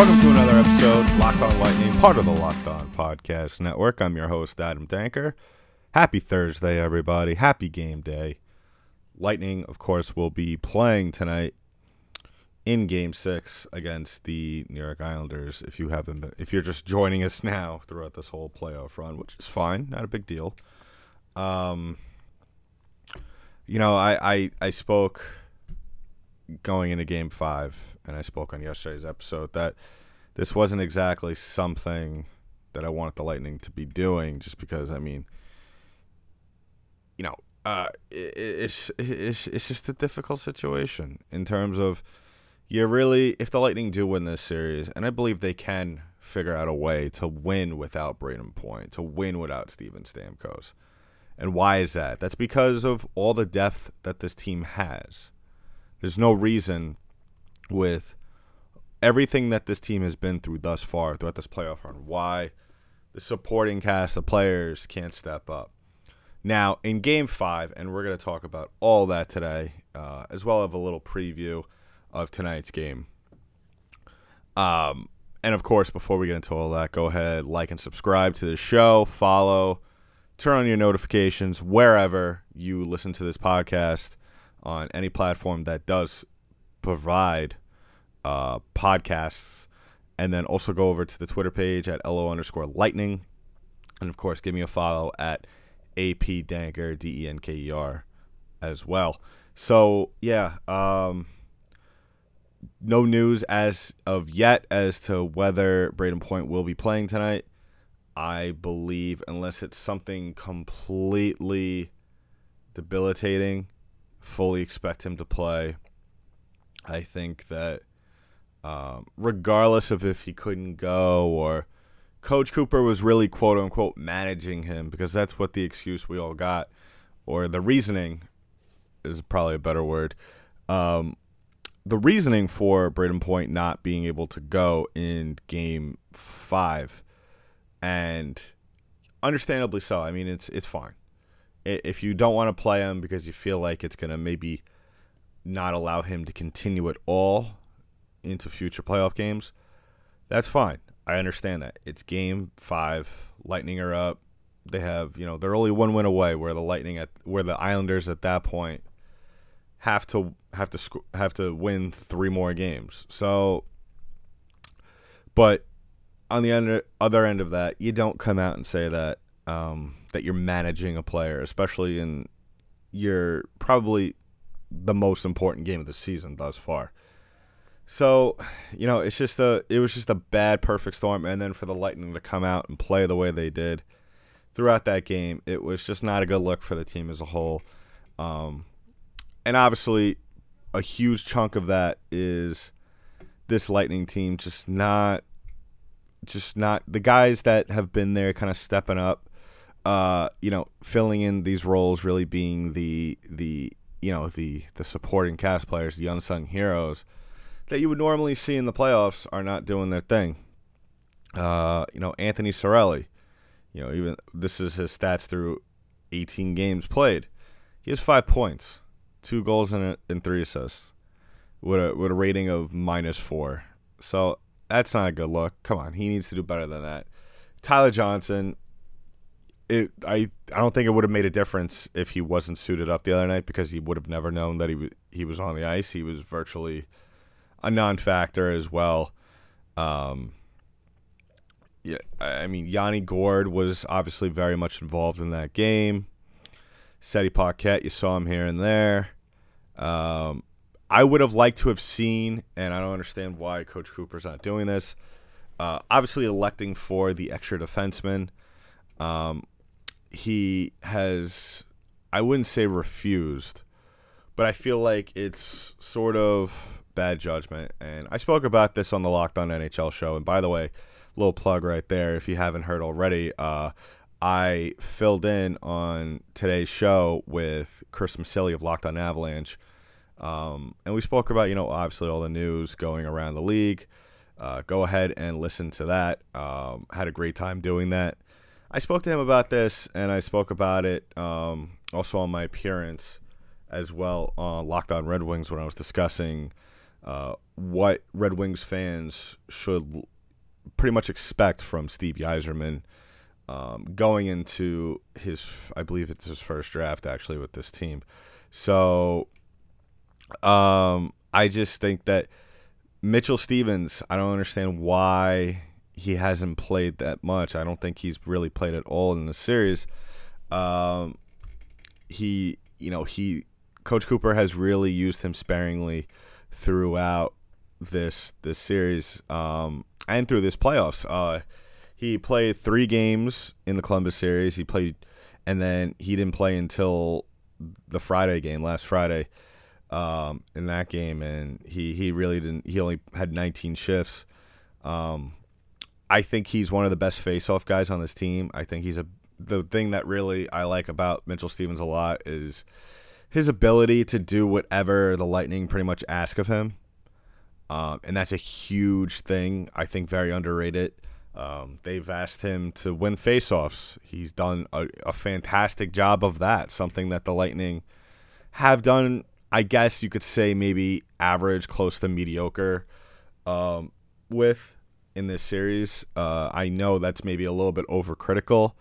Welcome to another episode, of Locked On Lightning, part of the Locked On Podcast Network. I'm your host, Adam Denker. Happy Thursday, everybody. Happy game day. Lightning, of course, will be playing tonight in Game Six against the New York Islanders. If you haven't, been, if you're just joining us now throughout this whole playoff run, which is fine, not a big deal. Um, you know, I I, I spoke going into Game Five, and I spoke on yesterday's episode that this wasn't exactly something that I wanted the Lightning to be doing, just because I mean, you know, uh, it, it's it's it's just a difficult situation in terms of you really if the Lightning do win this series, and I believe they can figure out a way to win without Brayden Point, to win without Steven Stamkos. And why is that? That's because of all the depth that this team has. There's no reason with everything that this team has been through thus far throughout this playoff run why the supporting cast, the players can't step up. Now, in game five, and we're going to talk about all that today, uh, as well as a little preview of tonight's game. Um, and of course, before we get into all that, go ahead, like and subscribe to the show, follow, turn on your notifications wherever you listen to this podcast on any platform that does provide uh, podcasts. And then also go over to the Twitter page at LO underscore lightning. And of course, give me a follow at AP Denker, D E N K E R, as well. So, yeah, um, no news as of yet as to whether Brayden Point will be playing tonight. I believe, unless it's something completely debilitating, fully expect him to play. I think that um, regardless of if he couldn't go or Coach Cooper was really quote unquote managing him because that's what the excuse we all got, or the reasoning is probably a better word. Um, the reasoning for Brayden Point not being able to go in game five, and understandably so. I mean, it's it's fine. If you don't want to play him because you feel like it's gonna maybe not allow him to continue at all into future playoff games, that's fine. I understand that. It's game five. Lightning are up. They have, you know, they're only one win away. Where the Lightning at, where the Islanders at that point have to have to sc- have to win three more games. So, but on the other end of that, you don't come out and say that um, that you're managing a player, especially in your probably the most important game of the season thus far. So, you know, it's just a it was just a bad perfect storm and then for the Lightning to come out and play the way they did throughout that game, it was just not a good look for the team as a whole. Um, and obviously a huge chunk of that is this Lightning team just not just not the guys that have been there kind of stepping up uh, you know, filling in these roles really being the the you know, the the supporting cast players, the unsung heroes that you would normally see in the playoffs are not doing their thing. Uh, you know, Anthony Cirelli, you know, even this is his stats through 18 games played. He has five points, two goals and, and three assists, with a with a rating of minus four. So that's not a good look. Come on, he needs to do better than that. Tyler Johnson, it I I don't think it would have made a difference if he wasn't suited up the other night because he would have never known that he w- he was on the ice. He was virtually a non-factor as well. Um, yeah, I mean Yanni Gourde was obviously very much involved in that game. Cedric Paquette, you saw him here and there. Um, I would have liked to have seen, and I don't understand why Coach Cooper's not doing this. Uh, obviously, electing for the extra defenseman. Um, he has, I wouldn't say refused, but I feel like it's sort of bad judgment. And I spoke about this on the Locked On NHL show. And by the way, little plug right there if you haven't heard already. Uh, I filled in on today's show with Chris Masilli of Locked On Avalanche. Um, and we spoke about, you know, obviously all the news going around the league. Uh, go ahead and listen to that. Um, had a great time doing that. I spoke to him about this, and I spoke about it um, also on my appearance as well on Locked On Red Wings when I was discussing uh, what Red Wings fans should pretty much expect from Steve Yzerman um, going into his, I believe it's his first draft actually with this team. So um, I just think that Mitchell Stephens, I don't understand why he hasn't played that much. I don't think he's really played at all in the series. Um, he, you know, he, Coach Cooper has really used him sparingly throughout this this series um, and through this playoffs. Uh, he played three games in the Columbus series. He played, and then he didn't play until the Friday game last Friday. Um, in that game, and he he really didn't. He only had 19 shifts. Um, I think he's one of the best face-off guys on this team. I think he's a the thing that really I like about Mitchell Stephens a lot is his ability to do whatever the Lightning pretty much ask of him. Um, and that's a huge thing. I think very underrated. Um, they've asked him to win faceoffs. He's done a, a, fantastic job of that. Something that the Lightning have done, I guess you could say, maybe average, close to mediocre um, with in this series. Uh, I know that's maybe a little bit overcritical,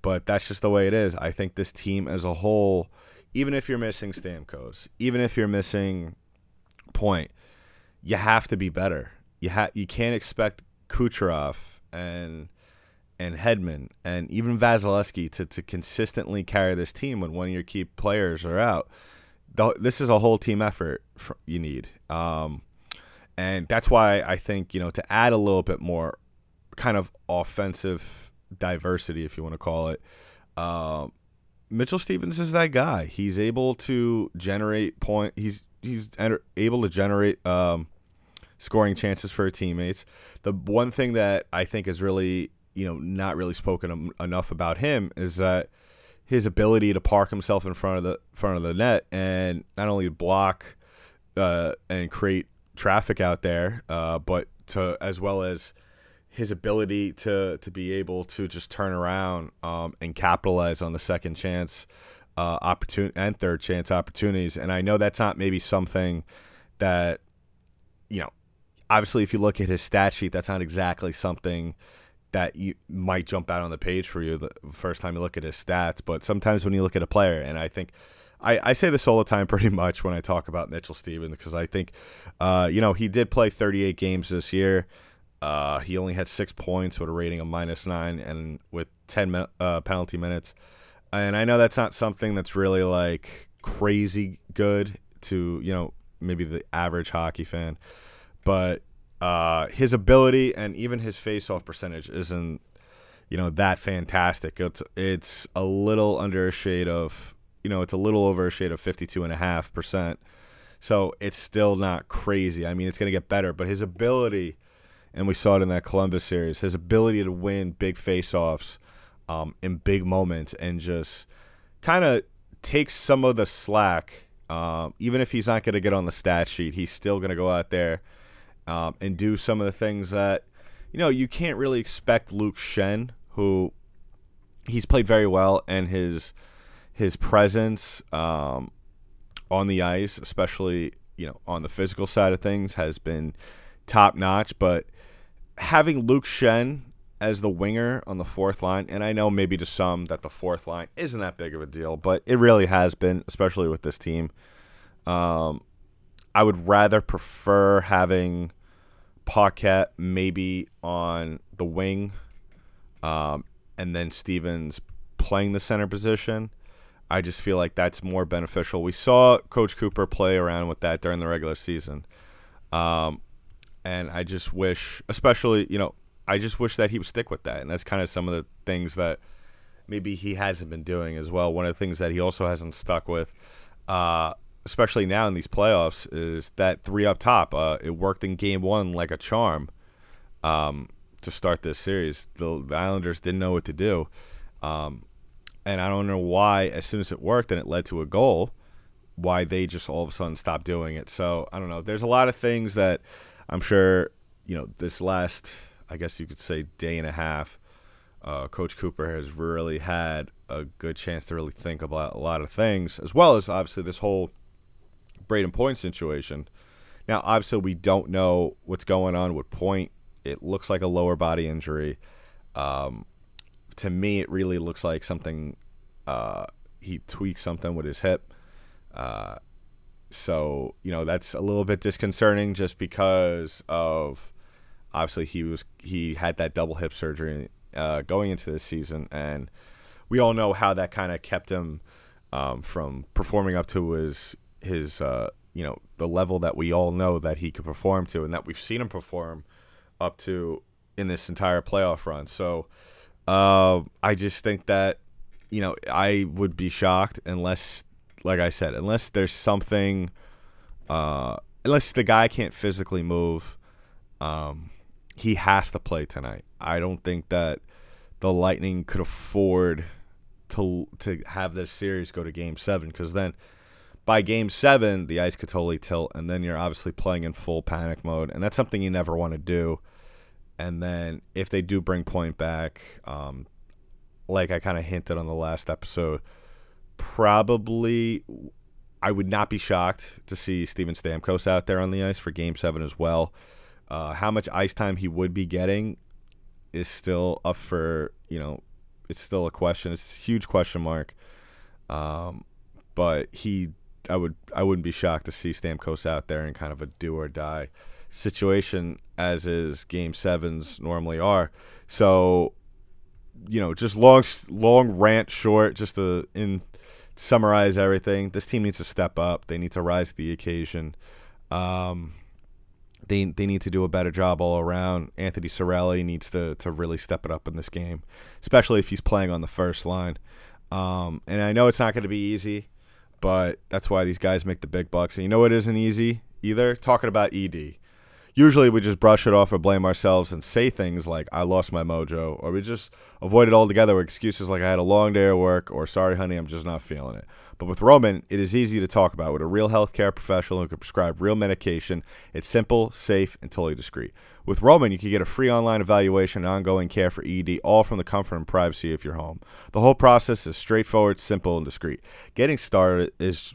but that's just the way it is. I think this team as a whole, even if you're missing Stamkos, even if you're missing Point, you have to be better. You ha- you can't expect Kucherov and and Hedman and even Vasilevskiy to, to consistently carry this team when one of your key players are out. The, this is a whole team effort for, you need. Um, and that's why I think, you know, to add a little bit more kind of offensive diversity, if you want to call it, uh, Mitchell Stephens is that guy. He's able to generate point. He's he's enter, able to generate um, scoring chances for teammates. The one thing that I think is really, you know, not really spoken enough about him is that his ability to park himself in front of the front of the net and not only block uh, and create traffic out there, uh, but to as well as his ability to to be able to just turn around um, and capitalize on the second chance uh, opportunity and third chance opportunities. And I know that's not maybe something that you know obviously, if you look at his stat sheet, that's not exactly something that you might jump out on the page for you the first time you look at his stats. But sometimes when you look at a player, and I think I, I say this all the time pretty much when I talk about Mitchell Stephens because I think, uh, you know, he did play 38 games this year. Uh, he only had six points with a rating of minus nine and with 10 uh, penalty minutes. And I know that's not something that's really like crazy good to, you know, maybe the average hockey fan but uh, his ability and even his face-off percentage isn't, you know, that fantastic. It's it's a little under a shade of, you know, it's a little over a shade of fifty-two and a half percent. So it's still not crazy. I mean, it's gonna get better, but his ability, and we saw it in that Columbus series, his ability to win big face-offs um, in big moments and just kind of takes some of the slack. Um, even if he's not going to get on the stat sheet, he's still going to go out there um, and do some of the things that you know you can't really expect Luke Schenn, who he's played very well, and his his presence um, on the ice, especially you know on the physical side of things, has been top notch. But having Luke Schenn as the winger on the fourth line, and I know maybe to some that the fourth line isn't that big of a deal, but it really has been, especially with this team. Um, I would rather prefer having Paquette maybe on the wing, um, and then Stephens playing the center position. I just feel like that's more beneficial. We saw Coach Cooper play around with that during the regular season, um, and I just wish, especially you know, I just wish that he would stick with that. And that's kind of some of the things that maybe he hasn't been doing as well. One of the things that he also hasn't stuck with. Uh, especially now in these playoffs, is that three up top. Uh, it worked in game one like a charm um, to start this series. The, the Islanders didn't know what to do. Um, and I don't know why, as soon as it worked and it led to a goal, why they just all of a sudden stopped doing it. So I don't know. There's a lot of things that I'm sure, you know, this last, I guess you could say, day and a half, uh, Coach Cooper has really had a good chance to really think about a lot of things, as well as obviously this whole Brayden Point situation. Now, obviously, we don't know what's going on with Point. It looks like a lower body injury. Um, to me, it really looks like something. Uh, he tweaked something with his hip. Uh, so you know that's a little bit disconcerting, just because of obviously he was he had that double hip surgery uh, going into this season, and we all know how that kind of kept him um, from performing up to his his uh, you know the level that we all know that he could perform to, and that we've seen him perform up to in this entire playoff run. So uh, I just think that you know I would be shocked unless, like I said, unless there's something, uh, unless the guy can't physically move. Um, he has to play tonight. I don't think that the Lightning could afford to to have this series go to Game Seven because then by Game Seven the ice could totally tilt, and then you're obviously playing in full panic mode, and that's something you never want to do. And then if they do bring Point back, um, like I kind of hinted on the last episode, probably I would not be shocked to see Steven Stamkos out there on the ice for Game Seven as well. Uh, how much ice time he would be getting is still up for you know, it's still a question. It's a huge question mark. Um, but he, I would, I wouldn't be shocked to see Stamkos out there in kind of a do or die situation, as is Game Sevens normally are. So, you know, just long, long rant short, just to in summarize everything. This team needs to step up. They need to rise to the occasion. Um, they they need to do a better job all around. Anthony Cirelli needs to to really step it up in this game, especially if he's playing on the first line. Um, and I know it's not going to be easy, but that's why these guys make the big bucks. And you know what isn't easy either? Talking about ED. Usually we just brush it off or blame ourselves and say things like "I lost my mojo," or we just avoid it altogether with excuses like "I had a long day of work" or "Sorry, honey, I'm just not feeling it." But with Roman, it is easy to talk about with a real healthcare professional who can prescribe real medication. It's simple, safe, and totally discreet. With Roman, you can get a free online evaluation and ongoing care for ED, all from the comfort and privacy of your home. The whole process is straightforward, simple, and discreet. Getting started is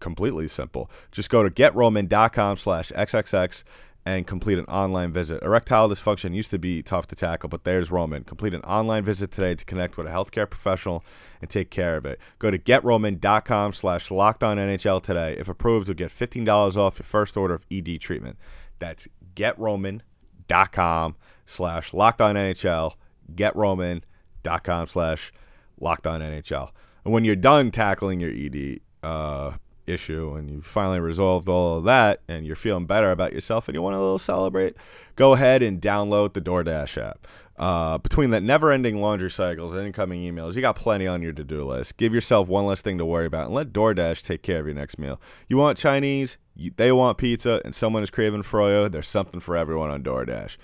completely simple. Just go to getroman.com slash XXX and complete an online visit. Erectile dysfunction used to be tough to tackle, but there's Roman. Complete an online visit today to connect with a healthcare professional and take care of it. Go to getroman.com slash NHL today. If approved, you'll get $15 off your first order of ED treatment. That's getroman.com slash NHL. Getroman.com slash NHL. And when you're done tackling your ED, uh, issue and you finally resolved all of that and you're feeling better about yourself and you want a little celebrate, go ahead and download the DoorDash app. Uh, between that never ending laundry cycles and incoming emails, you got plenty on your to do list. Give yourself one less thing to worry about and let DoorDash take care of your next meal. You want Chinese, you, they want pizza, and someone is craving froyo, there's something for everyone on DoorDash.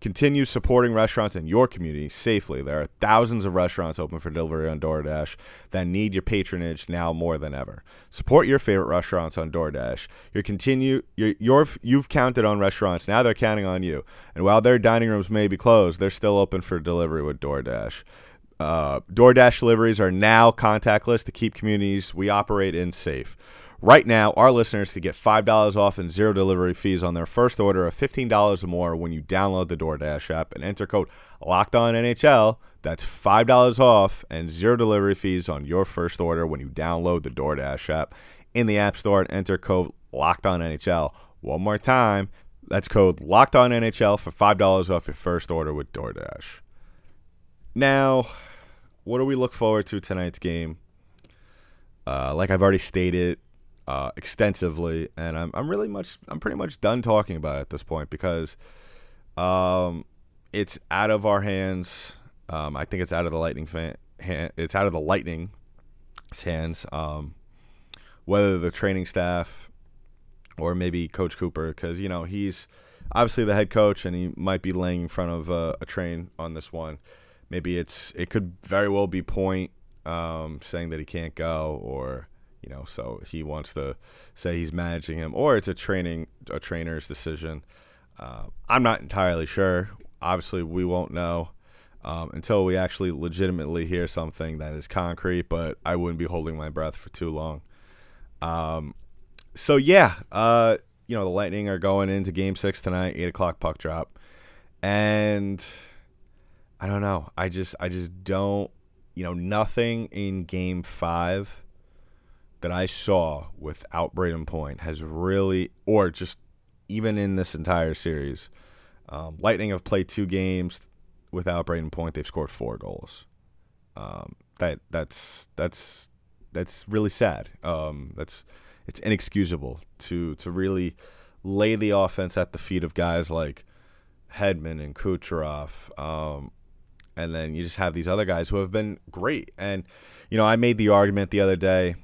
Continue supporting restaurants in your community safely. There are thousands of restaurants open for delivery on DoorDash that need your patronage now more than ever. Support your favorite restaurants on DoorDash. Your continue your, your you've counted on restaurants. Now they're counting on you. And while their dining rooms may be closed, they're still open for delivery with DoorDash. Uh, DoorDash deliveries are now contactless to keep communities we operate in safe. Right now, our listeners can get $5 off and zero delivery fees on their first order of $15 or more when you download the DoorDash app and enter code LOCKEDONNHL. That's $5 off and zero delivery fees on your first order when you download the DoorDash app in the App Store and enter code LOCKEDONNHL. One more time, that's code LOCKEDONNHL for $5 off your first order with DoorDash. Now, what do we look forward to tonight's game? Uh, like I've already stated, uh, extensively, and I'm I'm really much I'm pretty much done talking about it at this point because um, it's out of our hands. Um, I think it's out of the lightning fan. Hand, it's out of the lightning's hands. Um, whether the training staff or maybe Coach Cooper, because you know he's obviously the head coach and he might be laying in front of a, a train on this one. Maybe it's it could very well be Point um, saying that he can't go, or you know, so he wants to say he's managing him, or it's a training a trainer's decision. Uh, I'm not entirely sure. Obviously, we won't know um, until we actually legitimately hear something that is concrete. But I wouldn't be holding my breath for too long. Um, so yeah, uh, you know the Lightning are going into Game Six tonight, eight o'clock puck drop, and I don't know. I just I just don't. You know, nothing in Game Five that I saw without Brayden Point has really, or just even in this entire series, um, Lightning have played two games without Brayden Point. They've scored four goals. Um, that that's that's that's really sad. Um, that's it's inexcusable to to really lay the offense at the feet of guys like Hedman and Kucherov. Um, and then you just have these other guys who have been great. And you know, I made the argument the other day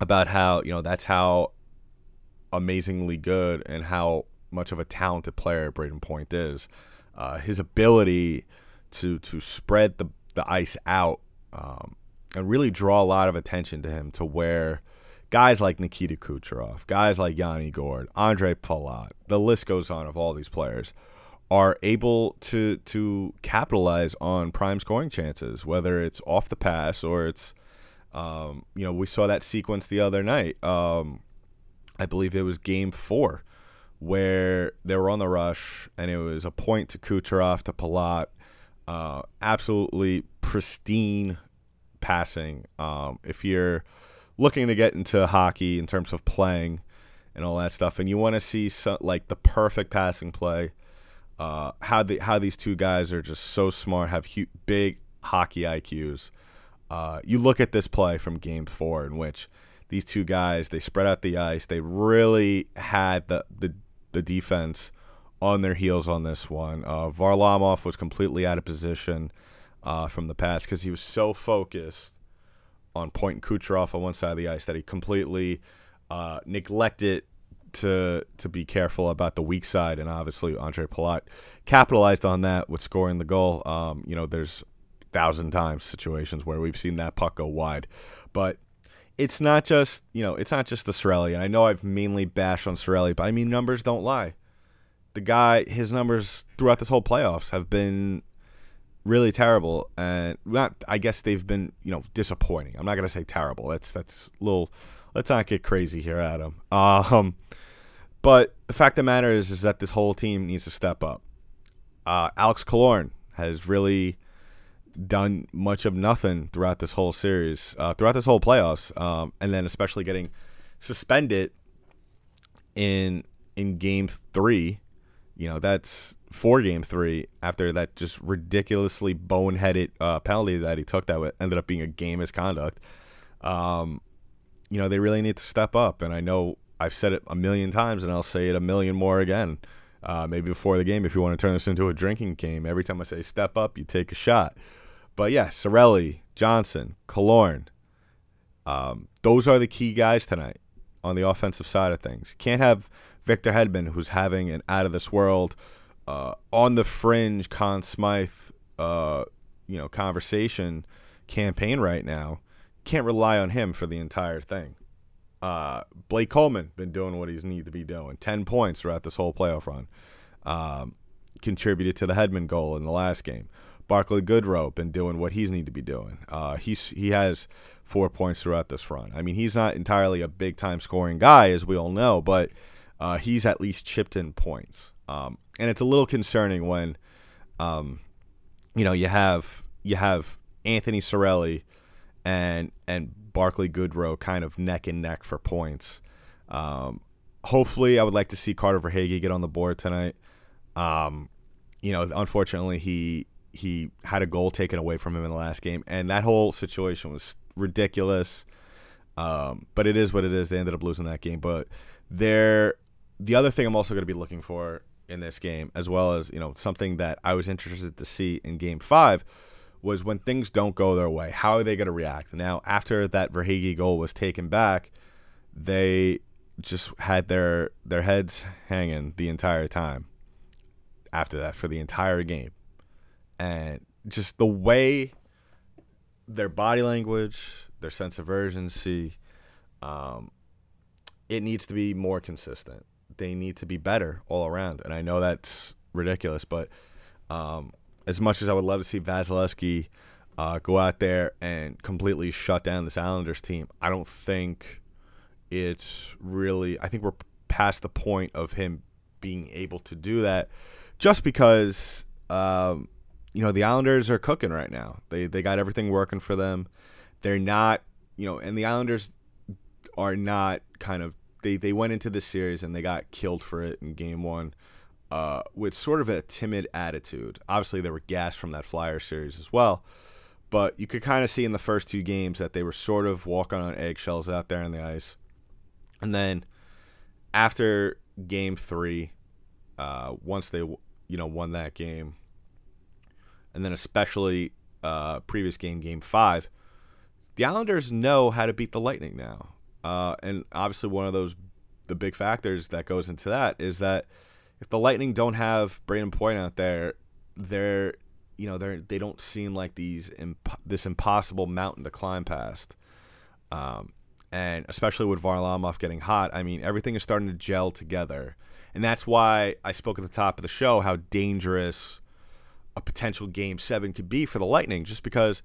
about how you know that's how amazingly good and how much of a talented player Brayden Point is. Uh, his ability to to spread the the ice out um, and really draw a lot of attention to him to where guys like Nikita Kucherov, guys like Yanni Gourde, Andre Palat, the list goes on of all these players are able to to capitalize on prime scoring chances, whether it's off the pass or it's um, you know we saw that sequence the other night. Um, I believe it was Game Four where they were on the rush and it was a point to Kucherov to Palat, uh, absolutely pristine passing. Um, if you're looking to get into hockey in terms of playing and all that stuff, and you want to see some, like the perfect passing play uh, how the how these two guys are just so smart, have hu- big hockey IQs. Uh, you look at this play from Game Four, in which these two guys they spread out the ice. They really had the the, the defense on their heels on this one. Uh, Varlamov was completely out of position uh, from the pass because he was so focused on Point and Kucherov on one side of the ice that he completely uh, neglected to to be careful about the weak side, and obviously Andre Palat capitalized on that with scoring the goal. Um, you know, there's thousand times situations where we've seen that puck go wide, but it's not just you know it's not just the Cirelli. And I know I've mainly bashed on Cirelli, but I mean numbers don't lie. The guy, his numbers throughout this whole playoffs have been really terrible, and not. I guess they've been you know disappointing. I'm not gonna say terrible. That's that's a little let's not get crazy here, Adam. Um, but the fact of the matter is, is that this whole team needs to step up. Uh, Alex Killorn has really done much of nothing throughout this whole series, uh, throughout this whole playoffs, um, and then especially getting suspended in in Game Three. You know, that's for Game Three after that just ridiculously boneheaded uh, penalty that he took that ended up being a game misconduct. Um, you know, they really need to step up. And I know I've said it a million times, and I'll say it a million more again. Uh, maybe before the game, if you want to turn this into a drinking game, every time I say step up, you take a shot. But yeah, Cirelli, Johnson, Killorn, um, those are the key guys tonight on the offensive side of things. Can't have Victor Hedman, who's having an out of this world, uh, on the fringe Conn Smythe, uh, you know, conversation campaign right now can't rely on him for the entire thing. Uh, Blake Coleman been doing what he's need to be doing. Ten points throughout this whole playoff run. Um, contributed to the Hedman goal in the last game. Barclay Goodrow been doing what he's need to be doing. Uh, he's he has four points throughout this run. I mean, he's not entirely a big time scoring guy, as we all know, but uh, he's at least chipped in points. Um, and it's a little concerning when, um, you know, you have you have Anthony Cirelli and and Barclay Goodrow kind of neck and neck for points. Um, hopefully, I would like to see Carter Verhaeghe get on the board tonight. Um, you know, unfortunately, he he had a goal taken away from him in the last game, and that whole situation was ridiculous. Um, but it is what it is. They ended up losing that game. But there, the other thing I'm also going to be looking for in this game, as well as you know something that I was interested to see in Game Five, was when things don't go their way, how are they going to react? Now, after that Verhaeghe goal was taken back, they just had their their heads hanging the entire time after that for the entire game. And just the way their body language, their sense of urgency, um, it needs to be more consistent. They need to be better all around. And I know that's ridiculous, but um, as much as I would love to see Vasilevskiy uh, go out there and completely shut down this Islanders team, I don't think it's really. I think we're past the point of him being able to do that, just because um, you know the Islanders are cooking right now. They they got everything working for them. They're not, you know, and the Islanders are not kind of they they went into this series and they got killed for it in game one. Uh, with sort of a timid attitude. Obviously, they were gassed from that Flyer series as well, but you could kind of see in the first two games that they were sort of walking on eggshells out there on the ice. And then after game three, uh, once they you know won that game, and then especially uh, previous game, game five, the Islanders know how to beat the Lightning now. Uh, and obviously, one of those the big factors that goes into that is that if the Lightning don't have Brayden Point out there, they're you know they're they don't seem like these imp- this impossible mountain to climb past. Um, and especially with Varlamov getting hot, I mean everything is starting to gel together, and that's why I spoke at the top of the show how dangerous a potential Game Seven could be for the Lightning, just because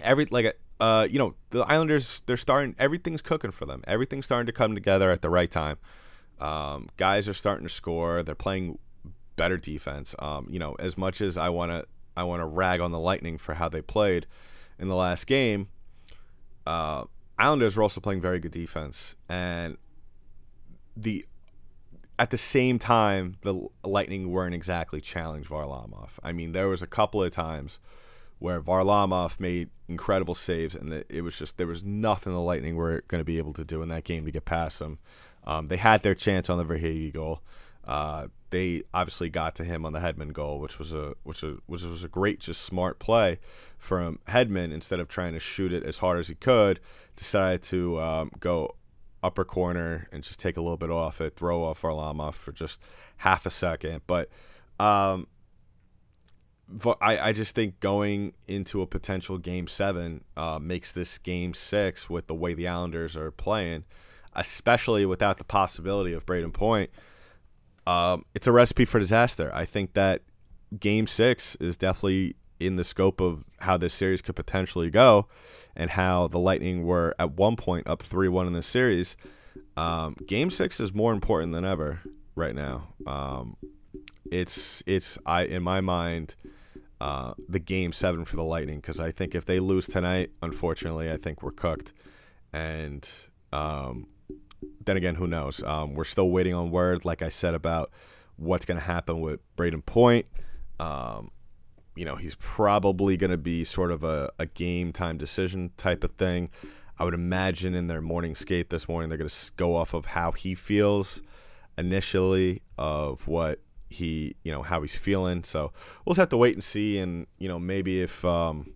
every like uh you know the Islanders they're starting everything's cooking for them, everything's starting to come together at the right time. Um, guys are starting to score, they're playing better defense. Um, you know, as much as I want to I want to rag on the Lightning for how they played in the last game. Uh, Islanders were also playing very good defense, and the at the same time the Lightning weren't exactly challenged Varlamov. I mean, there was a couple of times where Varlamov made incredible saves, and it was just there was nothing the Lightning were going to be able to do in that game to get past them. Um, they had their chance on the Verhaeghe goal. Uh, they obviously got to him on the Hedman goal, which was a which was which was a great, just smart play from Hedman. Instead of trying to shoot it as hard as he could, decided to um, go upper corner and just take a little bit off it, throw off Varlamov for just half a second. But um, I, I just think going into a potential game seven uh, makes this game six with the way the Islanders are playing, especially without the possibility of Brayden Point um, it's a recipe for disaster. I think that game six is definitely in the scope of how this series could potentially go and how the Lightning were at one point up 3 1 in this series. Um, game six is more important than ever right now. Um, it's, it's I in my mind, uh, the game seven for the Lightning because I think if they lose tonight, unfortunately, I think we're cooked. And um, then again, who knows? Um, we're still waiting on word, like I said, about what's going to happen with Brayden Point. Um, you know, he's probably going to be sort of a, a game time decision type of thing. I would imagine in their morning skate this morning, they're going to go off of how he feels initially, of what he, you know, how he's feeling. So we'll just have to wait and see. And, you know, maybe if um,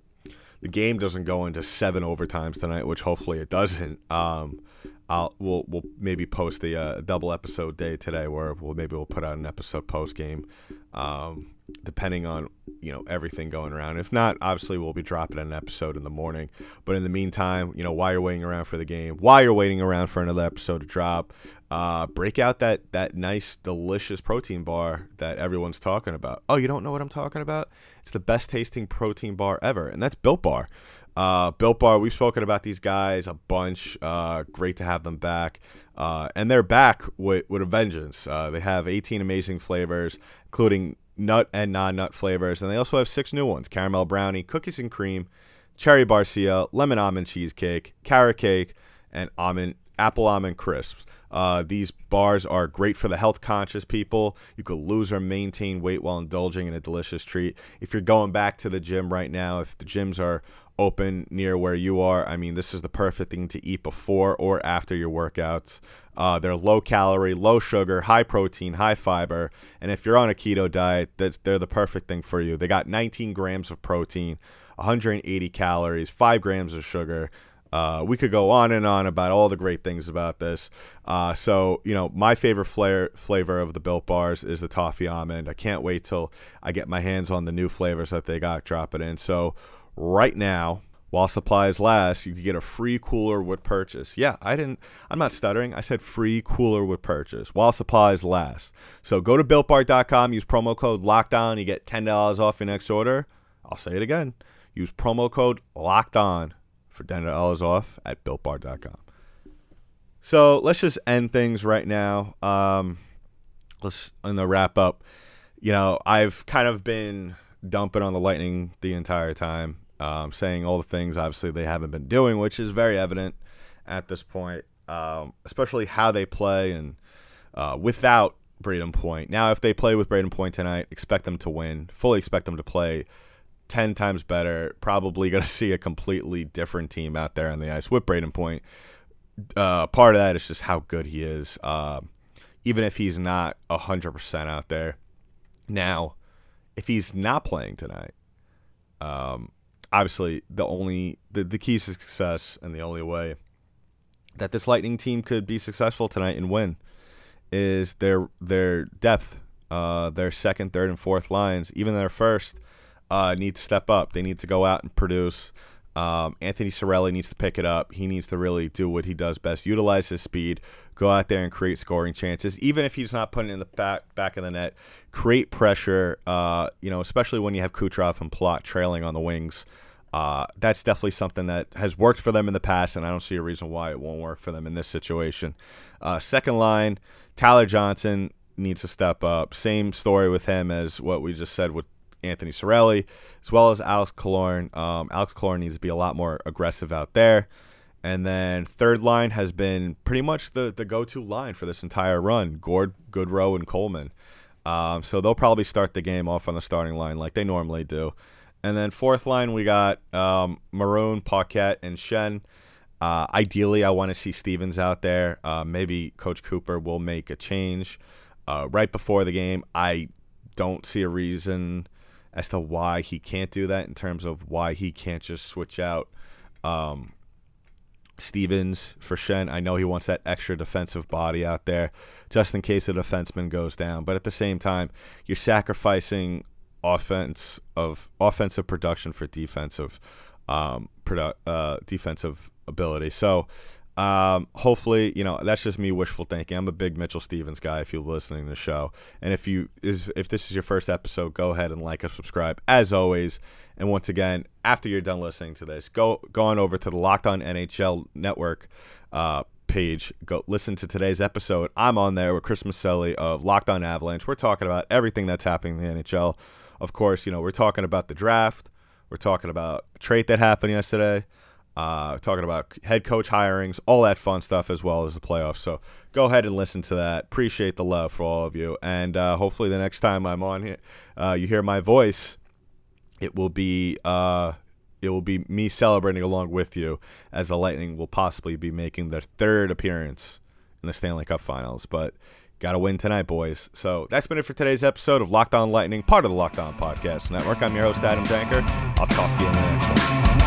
the game doesn't go into seven overtimes tonight, which hopefully it doesn't, um, I'll we'll we'll maybe post the uh, double episode day today, where we'll maybe we'll put out an episode post game, um, depending on you know everything going around. If not, obviously we'll be dropping an episode in the morning. But in the meantime, you know while you're waiting around for the game, while you're waiting around for another episode to drop, uh, break out that that nice delicious protein bar that everyone's talking about. Oh, you don't know what I'm talking about? It's the best tasting protein bar ever, and that's Built Bar. Uh, Built Bar, we've spoken about these guys a bunch. Uh, great to have them back. Uh, and they're back with, with a vengeance. Uh, they have 18 amazing flavors, including nut and non nut flavors. And they also have six new ones caramel brownie, cookies and cream, cherry barcia, lemon almond cheesecake, carrot cake, and almond apple almond crisps. Uh, these bars are great for the health conscious people. You could lose or maintain weight while indulging in a delicious treat. If you're going back to the gym right now, if the gyms are open near where you are, I mean, this is the perfect thing to eat before or after your workouts. Uh, they're low calorie, low sugar, high protein, high fiber, and if you're on a keto diet, that's they're the perfect thing for you. They got 19 grams of protein, 180 calories, five grams of sugar. Uh, we could go on and on about all the great things about this. Uh, so, you know, my favorite flavor flavor of the Built Bars is the toffee almond. I can't wait till I get my hands on the new flavors that they got dropping in. So, right now, while supplies last, you can get a free cooler with purchase. Yeah, I didn't. I'm not stuttering. I said free cooler with purchase while supplies last. So go to builtbar.com, use promo code Lockdown, you get ten dollars off your next order. I'll say it again. Use promo code Locked On for ten dollars off at builtbar.com. So let's just end things right now. Um, let's in the wrap up. You know, I've kind of been dumping on the Lightning the entire time, um, saying all the things obviously they haven't been doing, which is very evident at this point, um, especially how they play and uh, without Brayden Point. Now, if they play with Brayden Point tonight, expect them to win. Fully expect them to play 10 times better. Probably going to see a completely different team out there on the ice with Brayden Point. Uh, part of that is just how good he is, uh, even if he's not 100% out there. Now, if he's not playing tonight, um, obviously the only the, the key to success and the only way that this Lightning team could be successful tonight and win is their their depth, uh, their second, third, and fourth lines, even their first, uh, need to step up. They need to go out and produce. Um, Anthony Cirelli needs to pick it up. He needs to really do what he does best: utilize his speed, go out there and create scoring chances. Even if he's not putting it in the back back of the net, create pressure. Uh, you know, especially when you have Kucherov and Palat trailing on the wings. Uh, that's definitely something that has worked for them in the past, and I don't see a reason why it won't work for them in this situation. Uh, second line, Tyler Johnson needs to step up. Same story with him as what we just said with Anthony Cirelli, as well as Alex Killorn. Um, Alex Killorn needs to be a lot more aggressive out there. And then third line has been pretty much the, the go to line for this entire run Gourde, Goodrow, and Coleman. Um, so they'll probably start the game off on the starting line like they normally do. And then fourth line, we got um, Maroon, Paquette, and Schenn. Uh, ideally, I want to see Stephens out there. Uh, maybe Coach Cooper will make a change uh, right before the game. I don't see a reason as to why he can't do that in terms of why he can't just switch out um, Stephens for Schenn. I know he wants that extra defensive body out there just in case a defenseman goes down. But at the same time, you're sacrificing offense of offensive production for defensive um, produ- uh, defensive ability. So um, hopefully, you know that's just me wishful thinking. I'm a big Mitchell Stephens guy. If you're listening to the show, and if you is if this is your first episode, go ahead and like and subscribe as always. And once again, after you're done listening to this, go go on over to the Locked On NHL Network uh, page. Go listen to today's episode. I'm on there with Chris Maselli of Locked On Avalanche. We're talking about everything that's happening in the NHL. Of course, you know we're talking about the draft. We're talking about a trade that happened yesterday uh, talking about head coach hirings, all that fun stuff, as well as the playoffs. So go ahead and listen to that. Appreciate the love for all of you, and uh, hopefully the next time I'm on here, uh, you hear my voice. It will be uh, it will be me celebrating along with you, as the Lightning will possibly be making their third appearance in the Stanley Cup Finals. But got to win tonight, boys. So that's been it for today's episode of Locked On Lightning, part of the Locked On Podcast Network. I'm your host Adam Denker. I'll talk to you in the next one.